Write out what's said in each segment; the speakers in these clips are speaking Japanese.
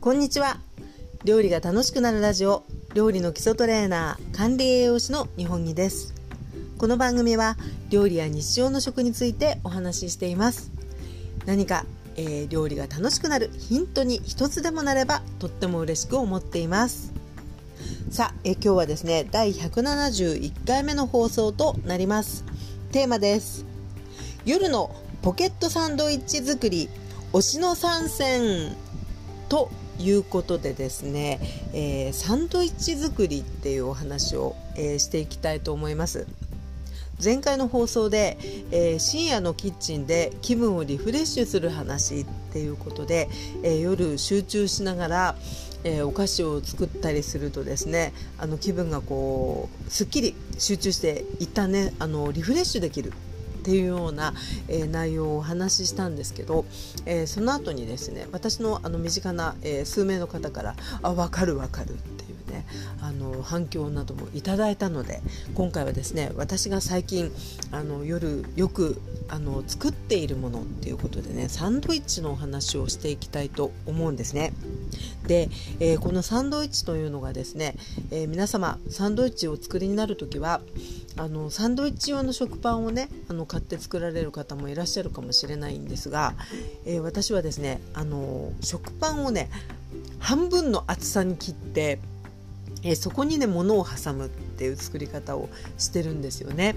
こんにちは。料理が楽しくなるラジオ料理の基礎トレーナー管理栄養士の日本木です。この番組は料理や日常の食についてお話ししています。何か、えー、料理が楽しくなるヒントに一つでもなればとっても嬉しく思っています。さあ、えー、今日はですね第171回目の放送となります。テーマです。夜のポケットサンドイッチ作り推しの参戦。ということでですね、えー、サンドイッチ作りっていうお話を、えー、していきたいと思います。前回の放送で、えー、深夜のキッチンで気分をリフレッシュする話っていうことで、え、夜集中しながら、え、お菓子を作ったりするとですねあの気分がこうすっきり集中して一旦ねあのリフレッシュできるっていうような、えー、内容をお話ししたんですけど、えー、その後にですね私のあの身近な、えー、数名の方から「あ分かる分かる」っていうねあの反響などもいただいたので今回はですね私が最近あの夜よくあの作っているものっていうことでねサンドイッチのお話をしていきたいと思うんですね。で、えー、このサンドイッチというのがですね、えー、皆様サンドイッチをお作りになる時はあのサンドイッチ用の食パンをねあの買って作られる方もいらっしゃるかもしれないんですが、えー、私はですねあの食パンをね半分の厚さに切って、えそこにね物を挟むっていう作り方をしてるんですよね。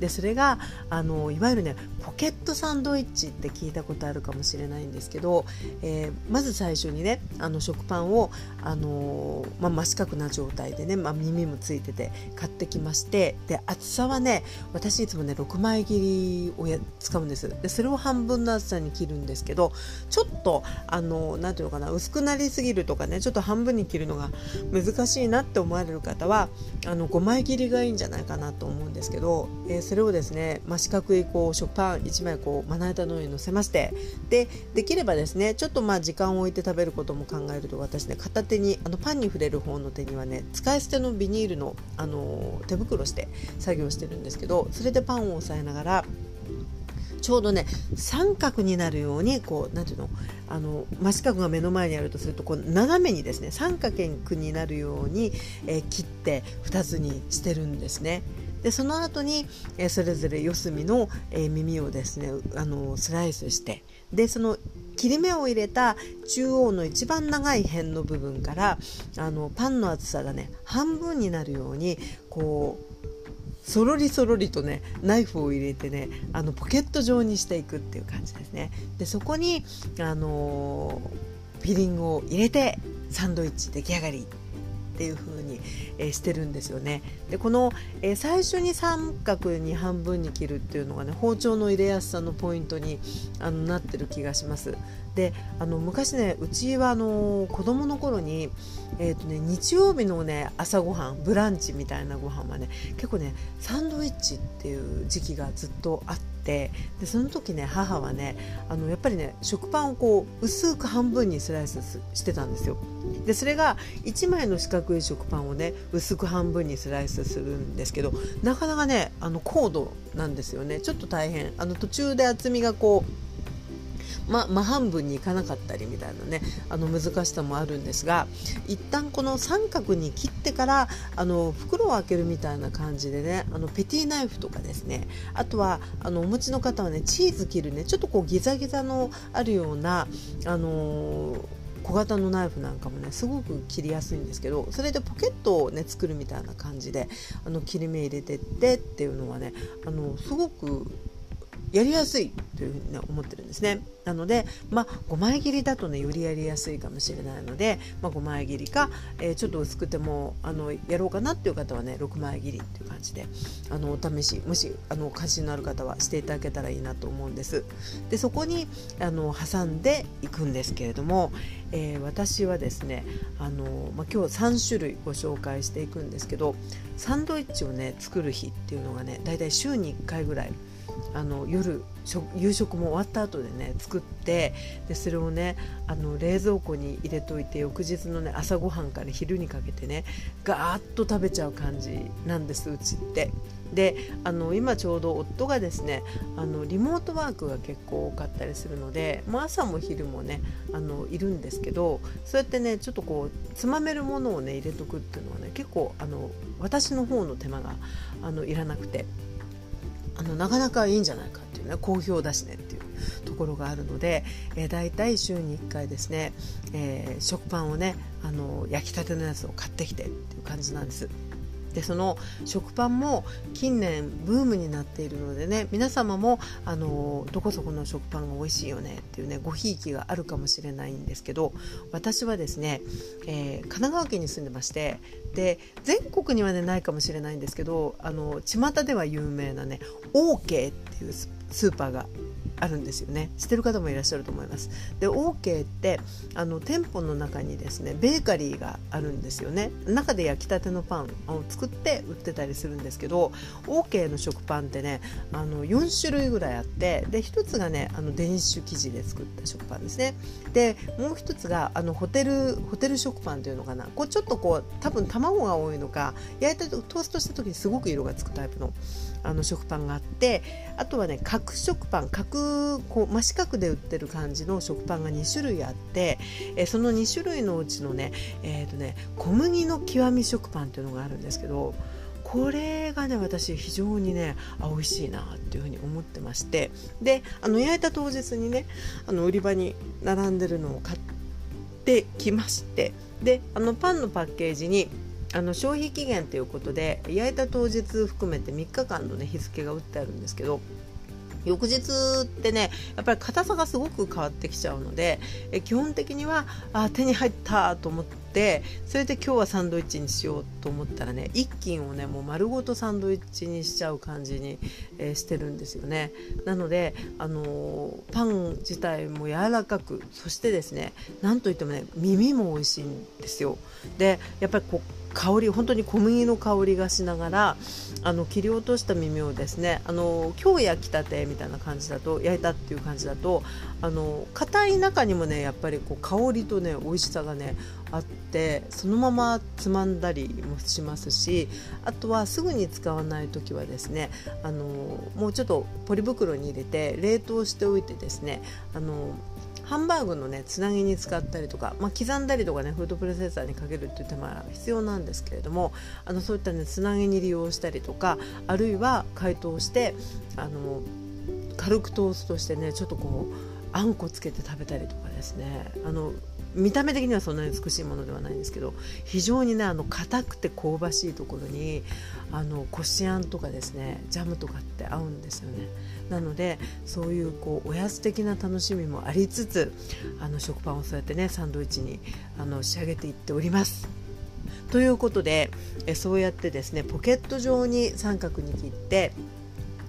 でそれがあのいわゆるねポケットサンドイッチって聞いたことあるかもしれないんですけど、えー、まず最初にねあの食パンを、あのまあ、真四角な状態でね、まあ、耳もついてて買ってきましてで厚さはね私いつもね6枚切りをや使うんです。でそれを半分の厚さに切るんですけどちょっとあのなていうのかな薄くなりすぎるとかねちょっと半分に切るのが難しいなって思われる方はあの5枚切りがいいんじゃないかなと思うんですけど、えー、それをですね、まあ、四角いこう食パン1枚こうまな板の上に乗せましてでできればですねちょっとまあ時間を置いて食べることも考えると私ね片手手にあのパンに触れる方の手にはね使い捨てのビニールの、あの手袋して作業してるんですけどそれでパンを押さえながらちょうどね三角になるようにこう何ていうのあの真四角が目の前にあるとするとこう斜めにですね三角になるように、えー、切って2つにしてるんですね。でその後に、えー、それぞれ四隅の、えー、耳をですねあのスライスしてでその切り目を入れた中央の一番長い辺の部分からあのパンの厚さがね半分になるようにこうそろりそろりとねナイフを入れてねあのポケット状にしていくっていう感じですね。でそこにあのフィリングを入れてサンドイッチ出来上がりっていう風に、えー、してるんですよね。でこの、えー、最初に三角に半分に切るっていうのがね包丁の入れやすさのポイントにあのなってる気がします。であの昔ねうちはあの子供の頃に、えーとね、日曜日のね朝ごはんブランチみたいなご飯はね結構ねサンドイッチっていう時期がずっとあって。でその時ね母はねあのやっぱりね食パンをこう薄く半分にスライスしてたんですよでそれが1枚の四角い食パンをね薄く半分にスライスするんですけどなかなかねあの高度なんですよねちょっと大変あの途中で厚みがこうま、真半分にいかなかったりみたいなねあの難しさもあるんですが一旦この三角に切ってからあの袋を開けるみたいな感じでねあのペティナイフとかですねあとはあのお持ちの方はねチーズ切るねちょっとこうギザギザのあるようなあのー小型のナイフなんかもねすごく切りやすいんですけどそれでポケットをね作るみたいな感じであの切り目入れてってっていうのはねあのすごくやりやすいというふうに、ね、思ってるんですね。なので、まあ、5枚切りだとねよりやりやすいかもしれないので、まあ、5枚切りか、えー、ちょっと薄くてもあのやろうかなっていう方はね6枚切りっていう感じであのお試しもしあの関心のある方はしていただけたらいいなと思うんです。でそこにあの挟んでいくんですけれども、えー、私はですねあの、まあ、今日3種類ご紹介していくんですけどサンドイッチをね作る日っていうのがねだいたい週に1回ぐらいあの夜夕食も終わった後でね作ってでそれをねあの冷蔵庫に入れといて翌日のね朝ごはんから昼にかけてねガーッと食べちゃう感じなんですうちって。であの今ちょうど夫がですねあのリモートワークが結構多かったりするので、まあ、朝も昼もねあのいるんですけどそうやってねちょっとこうつまめるものをね入れとくっていうのはね結構あの私の方の手間があのいらなくてあのなかなかいいんじゃないかっていうね好評だしねっていうところがあるので、えー、大体週に1回ですね、えー、食パンをねあの焼きたてのやつを買ってきてっていう感じなんです。でその食パンも近年ブームになっているのでね皆様もあのどこそこの食パンが美味しいよねっていうねごひいきがあるかもしれないんですけど私はですね、えー、神奈川県に住んでましてで全国にはねないかもしれないんですけどあの巷では有名なね OK っていうスーパーがあるんですよね。してる方もいらっしゃると思います。で OK ってあの店舗の中にですねベーカリーがあるんですよね。中で焼きたてのパンを作って売ってたりするんですけど OK の食パンってねあの4種類ぐらいあってで1つがねあの電子生地で作った食パンですね。でもう1つがあのホテルホテル食パンというのかな。こうちょっとこう多分卵が多いのか焼いたトーストした時にすごく色がつくタイプのあの食パンがあってあとはね角食パン角こう真四角で売ってる感じの食パンが2種類あって、えその2種類のうちのね,、えーとね小麦の極み食パンっていうのがあるんですけどこれがね私非常にねあ美味しいなっていうふうに思ってましてであの焼いた当日にねあの売り場に並んでるのを買ってきましてであのパンのパッケージにあの消費期限ということで焼いた当日含めて3日間の、ね、日付が打ってあるんですけど翌日ってねやっぱり硬さがすごく変わってきちゃうのでえ基本的にはあ手に入ったと思ってそれで今日はサンドイッチにしようと思ったらね一斤をねもう丸ごとサンドイッチにしちゃう感じに、えー、してるんですよね。なので、あのー、パン自体も柔らかくそしてですねなんといってもね耳も美味しいんですよ。でやっぱりこう香り本当に小麦の香りがしながらあの切り落とした耳をですね。あの今日焼きたてみたいな感じだと焼いたっていう感じだとあの硬い中にもねやっぱりこう香りとね美味しさがねあってそのままつまんだりもしますしあとはすぐに使わない時はですねあのもうちょっとポリ袋に入れて冷凍しておいてですねあのハンバーグのねつなぎに使ったりとか、まあ、刻んだりとかねフードプロセッサーにかけるっていう手間が必要なんですけれどもあのそういったねつなぎに利用したりとかあるいは解凍してあの軽くトーストしてねちょっとこうあんこつけて食べたりとかですね。あの見た目的にはそんなに美しいものではないんですけど非常にねあの硬くて香ばしいところにあのこしあんとかですねジャムとかって合うんですよねなのでそういうこうおやつ的な楽しみもありつつあの食パンをそうやってねサンドイッチにあの仕上げていっております。ということでえそうやってですねポケット状に三角に切って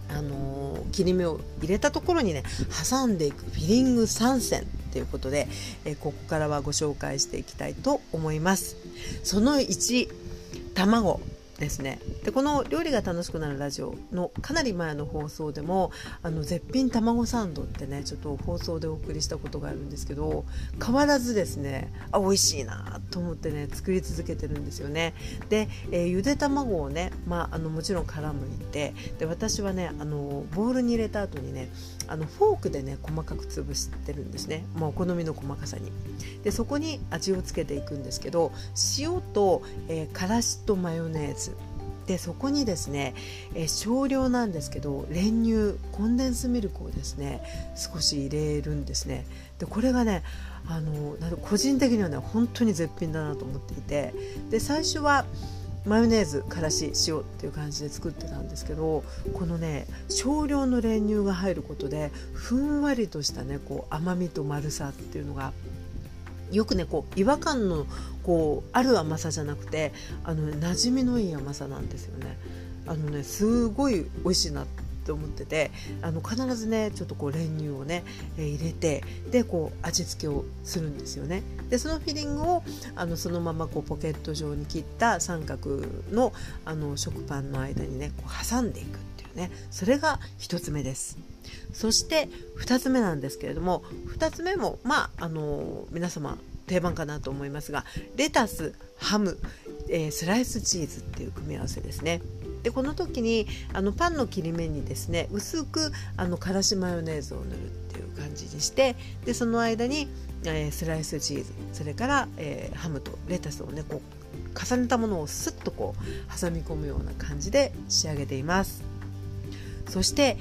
あの、切り目を入れたところにね挟んでいくフィリング3選ということで、えここからはご紹介していきたいと思います。その1卵ですね。でこの「料理が楽しくなるラジオ」のかなり前の放送でもあの絶品卵サンドってねちょっと放送でお送りしたことがあるんですけど変わらずですねあ美味しいなと思ってね作り続けてるんですよね。で、えー、ゆで卵をね、まあ、あのもちろん殻むいてで私はねあのボウルに入れた後にねあのフォークでね細かく潰してるんですね、まあ、お好みの細かさに。でそこに味をつけていくんですけど塩と、えー、からしとマヨネーズでそこにですね、え少量なんですけど練乳コンデンスミルクをですね少し入れるんですね。でこれがねあの個人的にはね本当に絶品だなと思っていて。で最初はマヨネーズからし塩っていう感じで作ってたんですけどこのね少量の練乳が入ることでふんわりとしたねこう甘みと丸さっていうのがよくねこう違和感のこうある甘さじゃなくてあの、馴染みのいい甘さなんですよね。あのねすごい美味しいなって思っててあの必ずねちょっとこう練乳をね、えー、入れてでこう味付けをするんですよね。でそのフィリングをあのそのままこうポケット状に切った三角のあの食パンの間にねこう挟んでいくっていうね。それが1つ目です。そして2つ目なんですけれども2つ目もまああの皆様定番かなと思いますがレタスハム、えー、スライスチーズっていう組み合わせですね。でこの時にあのパンの切り目にですね薄くあのからしマヨネーズを塗るっていう感じにしてでその間に、えー、スライスチーズそれから、えー、ハムとレタスをねこう重ねたものをスッとこう挟み込むような感じで仕上げています。そして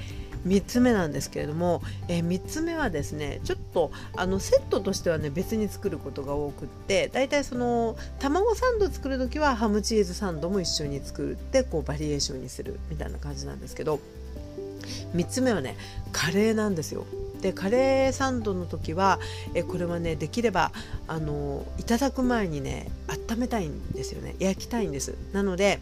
3つ目なんですけれども、えー、3つ目はですねちょっとあのセットとしてはね別に作ることが多くってだいたいその卵サンド作る時はハムチーズサンドも一緒に作ってこうバリエーションにするみたいな感じなんですけど3つ目はねカレーなんですよ。でカレーサンドの時はえこれはねできればあのいただく前にね温めたいんですよね。焼きたいんです。なので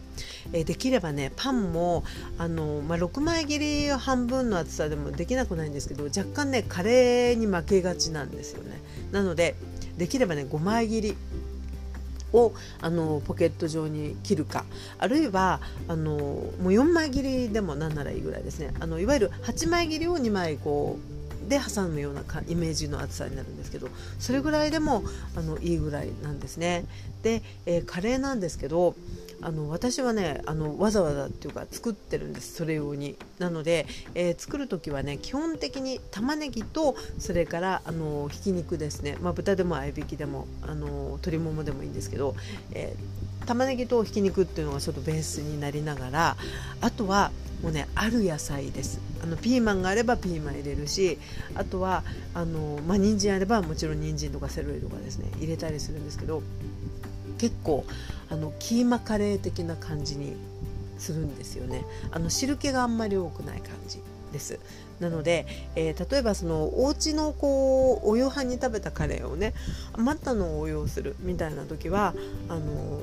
えできればねパンもあの、まあ、6枚切り半分の厚さでもできなくないんですけど若干ねカレーに負けがちなんですよね。なのでできればね5枚切りをあのポケット状に切るか。あるいはあのもう4枚切りでもなんならいいぐらいですね。あのいわゆる8枚切りを2枚こうで挟むようなイメージの厚さになるんですけどそれぐらいでもあのいいぐらいなんですね。で、えー、カレーなんですけどあの私はねあのわざわざっていうか作ってるんですそれ用になので、えー、作る時はね基本的に玉ねぎとそれからあのひき肉ですね、まあ、豚でも合いびきでもあの鶏ももでもいいんですけど、えー、玉ねぎとひき肉っていうのがちょっとベースになりながらあとはもうねある野菜です。あのピーマンがあればピーマン入れるしあとはあの、まあ、人参あればもちろん人参とかセロリとかですね入れたりするんですけど結構あのキーマカレー的な感じにするんですよね。あの汁気があんまり多くない感じです。なので、えー、例えばそのお家のこうお夕飯に食べたカレーをね余ったのを応用するみたいな時はあの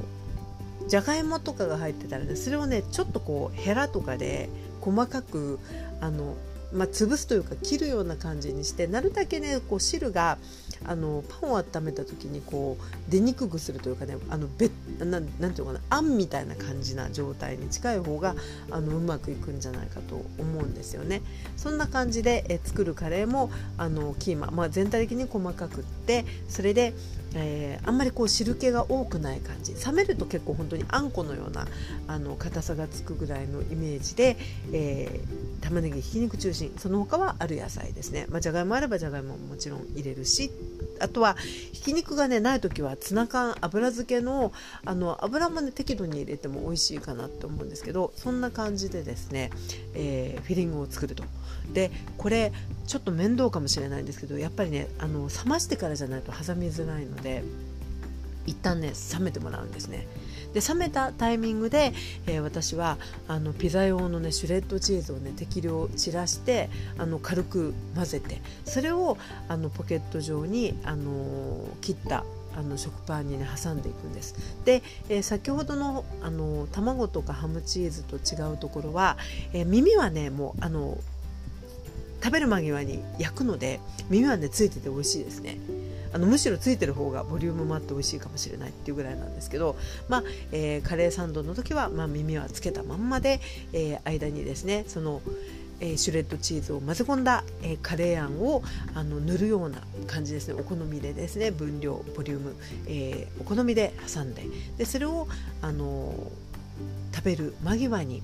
じゃがいもとかが入ってたらねそれをねちょっとこうヘラとかで細かくあのまあ、潰すというか切るような感じにしてなるだけねこう汁があのパンを温めた時にこう出にくくするというかねあのべななんていうかなあんみたいな感じな状態に近い方があのうまくいくんじゃないかと思うんですよね。そんな感じでえ作るカレーもあのキーマ、まあ、全体的に細かくってそれでえー、あんまりこう汁気が多くない感じ。冷めると結構本当にあんこのようなあの硬さがつくぐらいのイメージで、えー、玉ねぎひき肉中心。その他はある野菜ですね、まあ、じゃがいもあればじゃがいももちろん入れるし。あとはひき肉がねない時はツナ缶油漬けのあの油もね適度に入れても美味しいかなと思うんですけどそんな感じでですね、えー、フィリングを作ると。でこれちょっと面倒かもしれないんですけどやっぱりねあの冷ましてからじゃないと挟みづらいので一旦ね冷めてもらうんですね。で冷めたタイミングで、えー、私はあのピザ用のねシュレッドチーズをね適量散らしてあの軽く混ぜてそれをあのポケット状にあの切ったあの食パンにね挟んでいくんです。で、えー、先ほどのあの卵とかハムチーズと違うところは、えー、耳はねもうあの食べる間際に焼くので耳はねついてて美味しいですね。あのむしろついてる方がボリュームもあって美味しいかもしれないっていうぐらいなんですけど、まあえー、カレーサンドの時は、まあ、耳はつけたまんまで、えー、間にですねそのえー、シュレッドチーズを混ぜ込んだ、えー、カレーあんをあの塗るような感じですね。お好みでですね分量ボリューム、えー、お好みで挟んで。でそれを、あの食べる間際に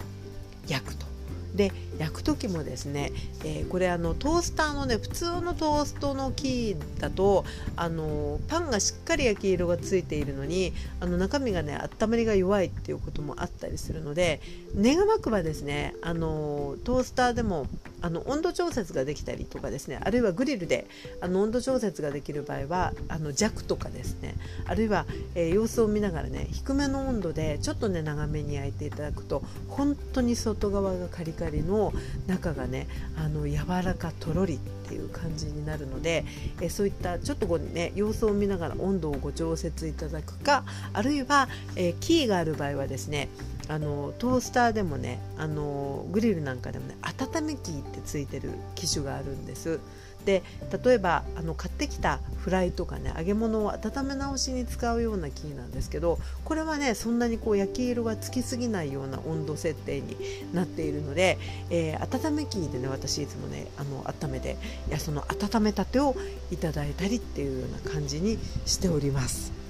焼くと。で焼く時もですね、えー、これあのトースターのね普通のトーストのキーだとあのパンがしっかり焼き色がついているのにあの中身がね温まりが弱いっていうこともあったりするので願わくばですねあのトースターでもあの温度調節ができたりとかですねあるいはグリルであの温度調節ができる場合はあの弱とかですねあるいは、えー、様子を見ながらね低めの温度でちょっとね長めに焼いていただくと本当に外側がカリカリの中がねあの柔らかとろりっていう感じになるので、え、そういったちょっとこうね様子を見ながら温度をご調節いただくかあるいは、え、キーがある場合はですねあのトースターでもねあのグリルなんかでもね温めキーってついてる機種があるんです。で例えばあの買ってきたフライとかね揚げ物を温め直しに使うようなキーなんですけどこれはねそんなにこう焼き色がつきすぎないような温度設定になっているので、えー、温めキーでね私いつもねあの温めていやその温めたてをいただいたりっていうような感じにしております。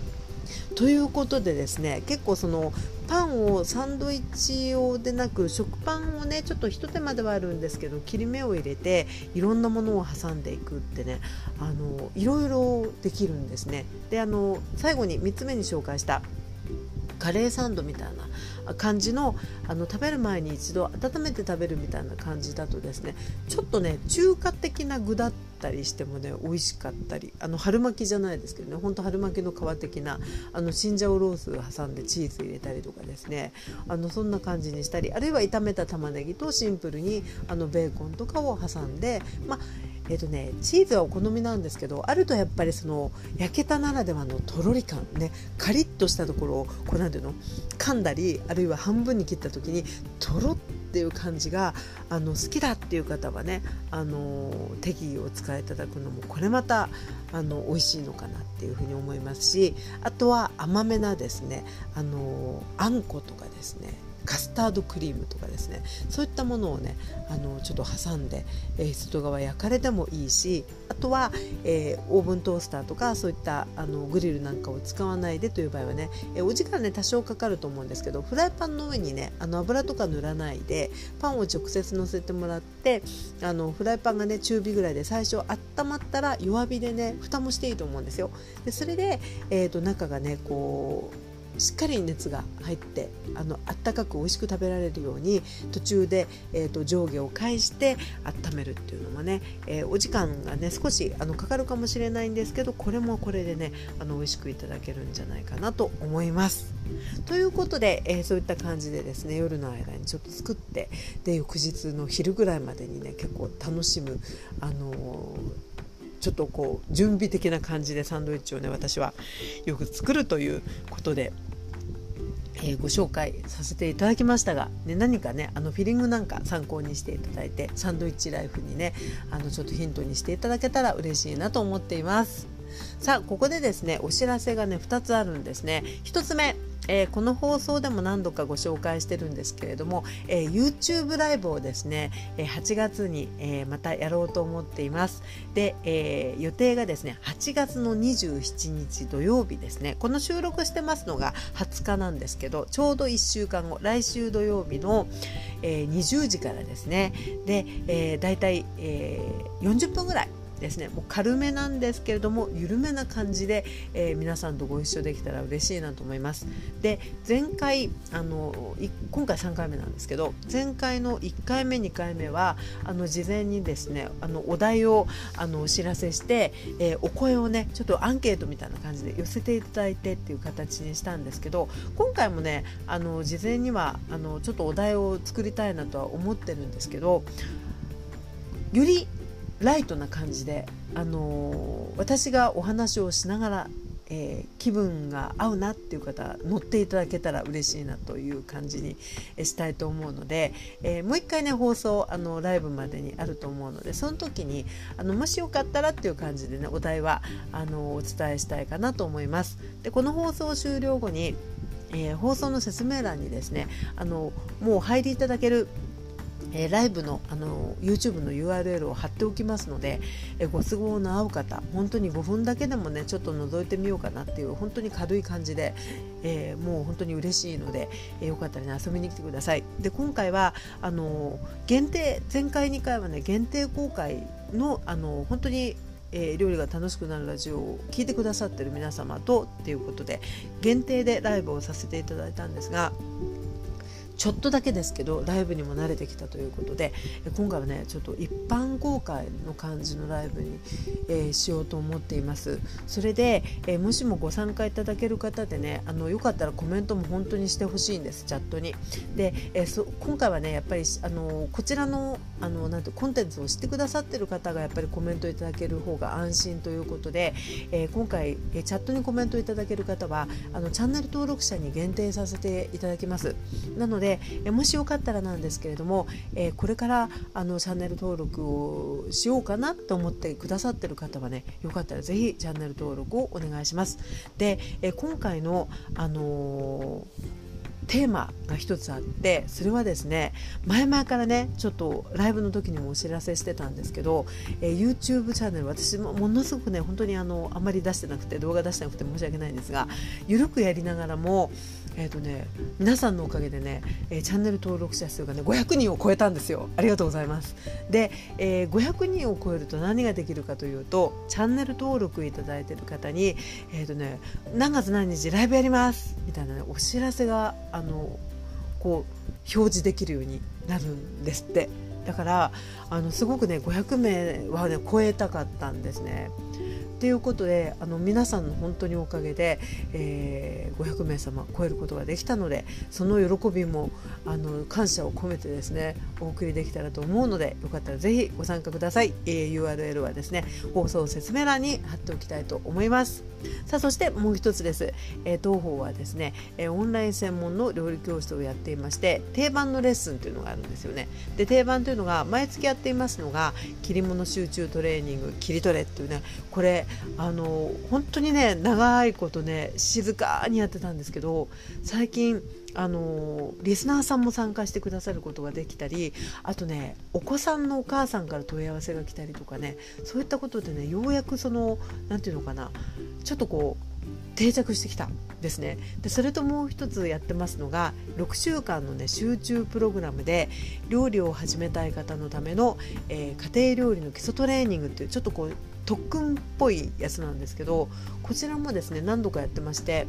ということでですね結構そのパンをサンドイッチ用でなく食パンをねちょっとひと手間ではあるんですけど切り目を入れていろんなものを挟んでいくってねあのいろいろできるんですね。であの最後に3つ目に紹介したカレーサンドみたいな感じのあの食べる前に一度温めて食べるみたいな感じだとですねちょっとね中華的な具だったりしてもね美味しかったりあの春巻きじゃないですけどねほんと春巻きの皮的なあのチンジャオロース挟んでチーズ入れたりとかですねあのそんな感じにしたりあるいは炒めた玉ねぎとシンプルにあのベーコンとかを挟んでまあえーとね、チーズはお好みなんですけどあるとやっぱりその焼けたならではのとろり感ねカリッとしたところをこうなんていうの噛んだりあるいは半分に切った時にとろっていう感じがあの好きだっていう方はねあの適宜お使いいただくのもこれまたあの美味しいのかなっていうふうに思いますしあとは甘めなですねあのあんことかですねカスタードクリームとかですねそういったものをねあのちょっと挟んで、えー、外側焼かれてもいいしあとは、えー、オーブントースターとかそういったあのグリルなんかを使わないでという場合はね、えー、お時間ね多少かかると思うんですけどフライパンの上にねあの油とか塗らないでパンを直接乗せてもらってあのフライパンがね中火ぐらいで最初温まったら弱火でね蓋もしていいと思うんですよ。でそれで、えーと中がねこうしっかり熱が入ってあの温かく美味しく食べられるように途中で、えーと、上下を返して温めるっていうのもね、えー、お時間がね少しあのかかるかもしれないんですけどこれもこれでねあの美味しくいただけるんじゃないかなと思います。ということで、えー、そういった感じでですね夜の間にちょっと作ってで翌日の昼ぐらいまでにね結構楽しむあのーちょっとこう準備的な感じでサンドイッチをね私はよく作るということでえー、ご紹介させていただきましたが、ね、何かねあのフィリングなんか参考にしていただいてサンドイッチライフにねあのちょっとヒントにしていただけたら嬉しいなと思っています。さあここでですねお知らせがね2つあるんですね。1つ目えー、この放送でも何度かご紹介してるんですけれども、えー、YouTube ライブをですね、えー、8月に、えー、またやろうと思っています。で、えー、予定がですね8月の27日土曜日ですね。この収録してますのが20日なんですけどちょうど1週間後来週土曜日の、えー、20時からですね。で、えー、だいたい、えー、40分ぐらいですね。もう軽めなんですけれども緩めな感じで、えー、皆さんとご一緒できたら嬉しいなと思います。で前回あの今回3回目なんですけど前回の1回目2回目はあの事前にですねあのお題をあのお知らせして、えー、お声をねちょっとアンケートみたいな感じで寄せていただいてっていう形にしたんですけど今回もねあの事前にはあのちょっとお題を作りたいなとは思ってるんですけどよりライトな感じで、あのー、私がお話をしながら、えー、気分が合うなっていう方乗っていただけたら嬉しいなという感じにしたいと思うので、えー、もう一回ね放送あのライブまでにあると思うのでその時にあのもしよかったらっていう感じでねお題はあのお伝えしたいかなと思います。でこの放送終了後にえー、放送の説明欄にですねあのもう入りいただけるえー、ライブのあの YouTube の URL を貼っておきますので、えー、ご都合の合う方本当に5分だけでもねちょっと覗いてみようかなっていう本当に軽い感じで、えー、もう本当に嬉しいので、えよかったらね遊びに来てください。で今回はあの限定前回2回はね限定公開のあの本当にえー、料理が楽しくなるラジオを聞いてくださってる皆様とっていうことで限定でライブをさせていただいたんですがちょっとだけですけどライブにも慣れてきたということで今回はねちょっと一般公開の感じのライブに、えー、しようと思っています。それで、えー、もしもご参加いただける方でねあのよかったらコメントも本当にしてほしいんですチャットに。で、えー、そ今回はねやっぱりあのこちらのあのなんてコンテンツを知ってくださってる方がやっぱりコメントいただける方が安心ということで、え今回、えチャットにコメントいただける方はあのチャンネル登録者に限定させていただきます。なのででもしよかったらなんですけれども、えー、これからあのチャンネル登録をしようかなと思ってくださってる方はねよかったらぜひチャンネル登録をお願いします。で、え、今回の、あのテーマが一つあってそれはですね前々からねちょっとライブの時にもお知らせしてたんですけど、えー、YouTube チャンネル私もものすごくね本当にあのあんまり出してなくて動画出してなくて申し訳ないんですがゆるくやりながらもえーとね、皆さんのおかげでね、えー、チャンネル登録者数がね500人を超えたんですよ。ありがとうございます。で、えー、500人を超えると何ができるかというとチャンネル登録いただいている方に、えーとね、何月何日ライブやりますみたいな、ね、お知らせがあのこう表示できるようになるんですって。だからあのすごくね500名はね超えたかったんですね。ということであの皆さんの本当におかげで、えー、500名様超えることができたのでその喜びもあの感謝を込めてですねお送りできたらと思うのでよかったらぜひご参加ください、えー、URL はですね放送説明欄に貼っておきたいと思います。さあそしてもう一つです、えー、当方はですね、えー、オンライン専門の料理教室をやっていまして定番のレッスンというのがあるんですよね。で定番というのが毎月やっていますのが切り物集中トレーニング切りトレっていうねこれあの本当にね長いことね静かにやってたんですけど最近あのリスナーさんも参加してくださることができたりあとねお子さんのお母さんから問い合わせが来たりとかねそういったことでねようやくその何て言うのかなちょっとこう定着してきたですね。でそれともう一つやってますのが6週間のね集中プログラムで料理を始めたい方のための、えー、家庭料理の基礎トレーニングっていうちょっとこう特訓っぽいやつなんですけどこちらもですね何度かやってまして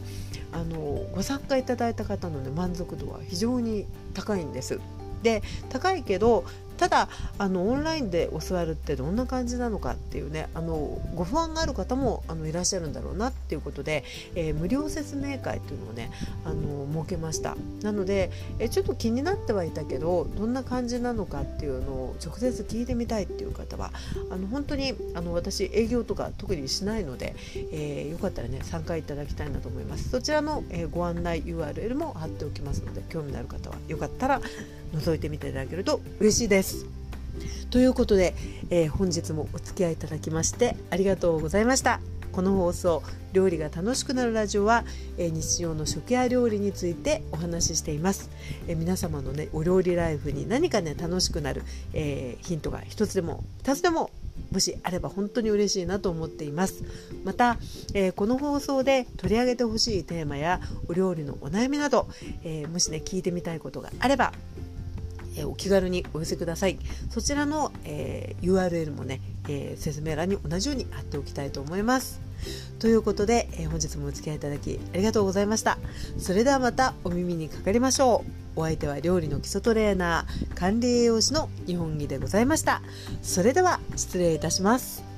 あのご参加いただいた方の、ね、満足度は非常に高いんです。で高いけどただあのオンラインで教わるってどんな感じなのかっていうねあのご不安がある方もあのいらっしゃるんだろうなっていうことで、えー、無料説明会っていうのをねあの設けましたなので、えー、ちょっと気になってはいたけどどんな感じなのかっていうのを直接聞いてみたいっていう方はあの本当にあの私営業とか特にしないので、えー、よかったらね参加いただきたいなと思いますそちらの、えご案内 URL も貼っておきますので興味のある方はよかったら覗いてみていただけると嬉しいです。ということで、えー、本日もお付き合いいただきましてありがとうございました。この放送「料理が楽しくなるラジオは」えー、日常の食や料理についてお話ししています、えー、皆様のねお料理ライフに何かね楽しくなる、えー、ヒントが一つでも二つでももしあれば本当に嬉しいなと思っています。また、えー、この放送で取り上げてほしいテーマやお料理のお悩みなど、えー、もしね聞いてみたいことがあればえお気軽にお寄せください。そちらの、え、URL もね、え、説明欄に同じように貼っておきたいと思います。ということで、え、本日もお付き合いいただきありがとうございました。それではまたお耳にかかりましょう。お相手は料理の基礎トレーナー管理栄養士の日本木でございました。それでは失礼いたします。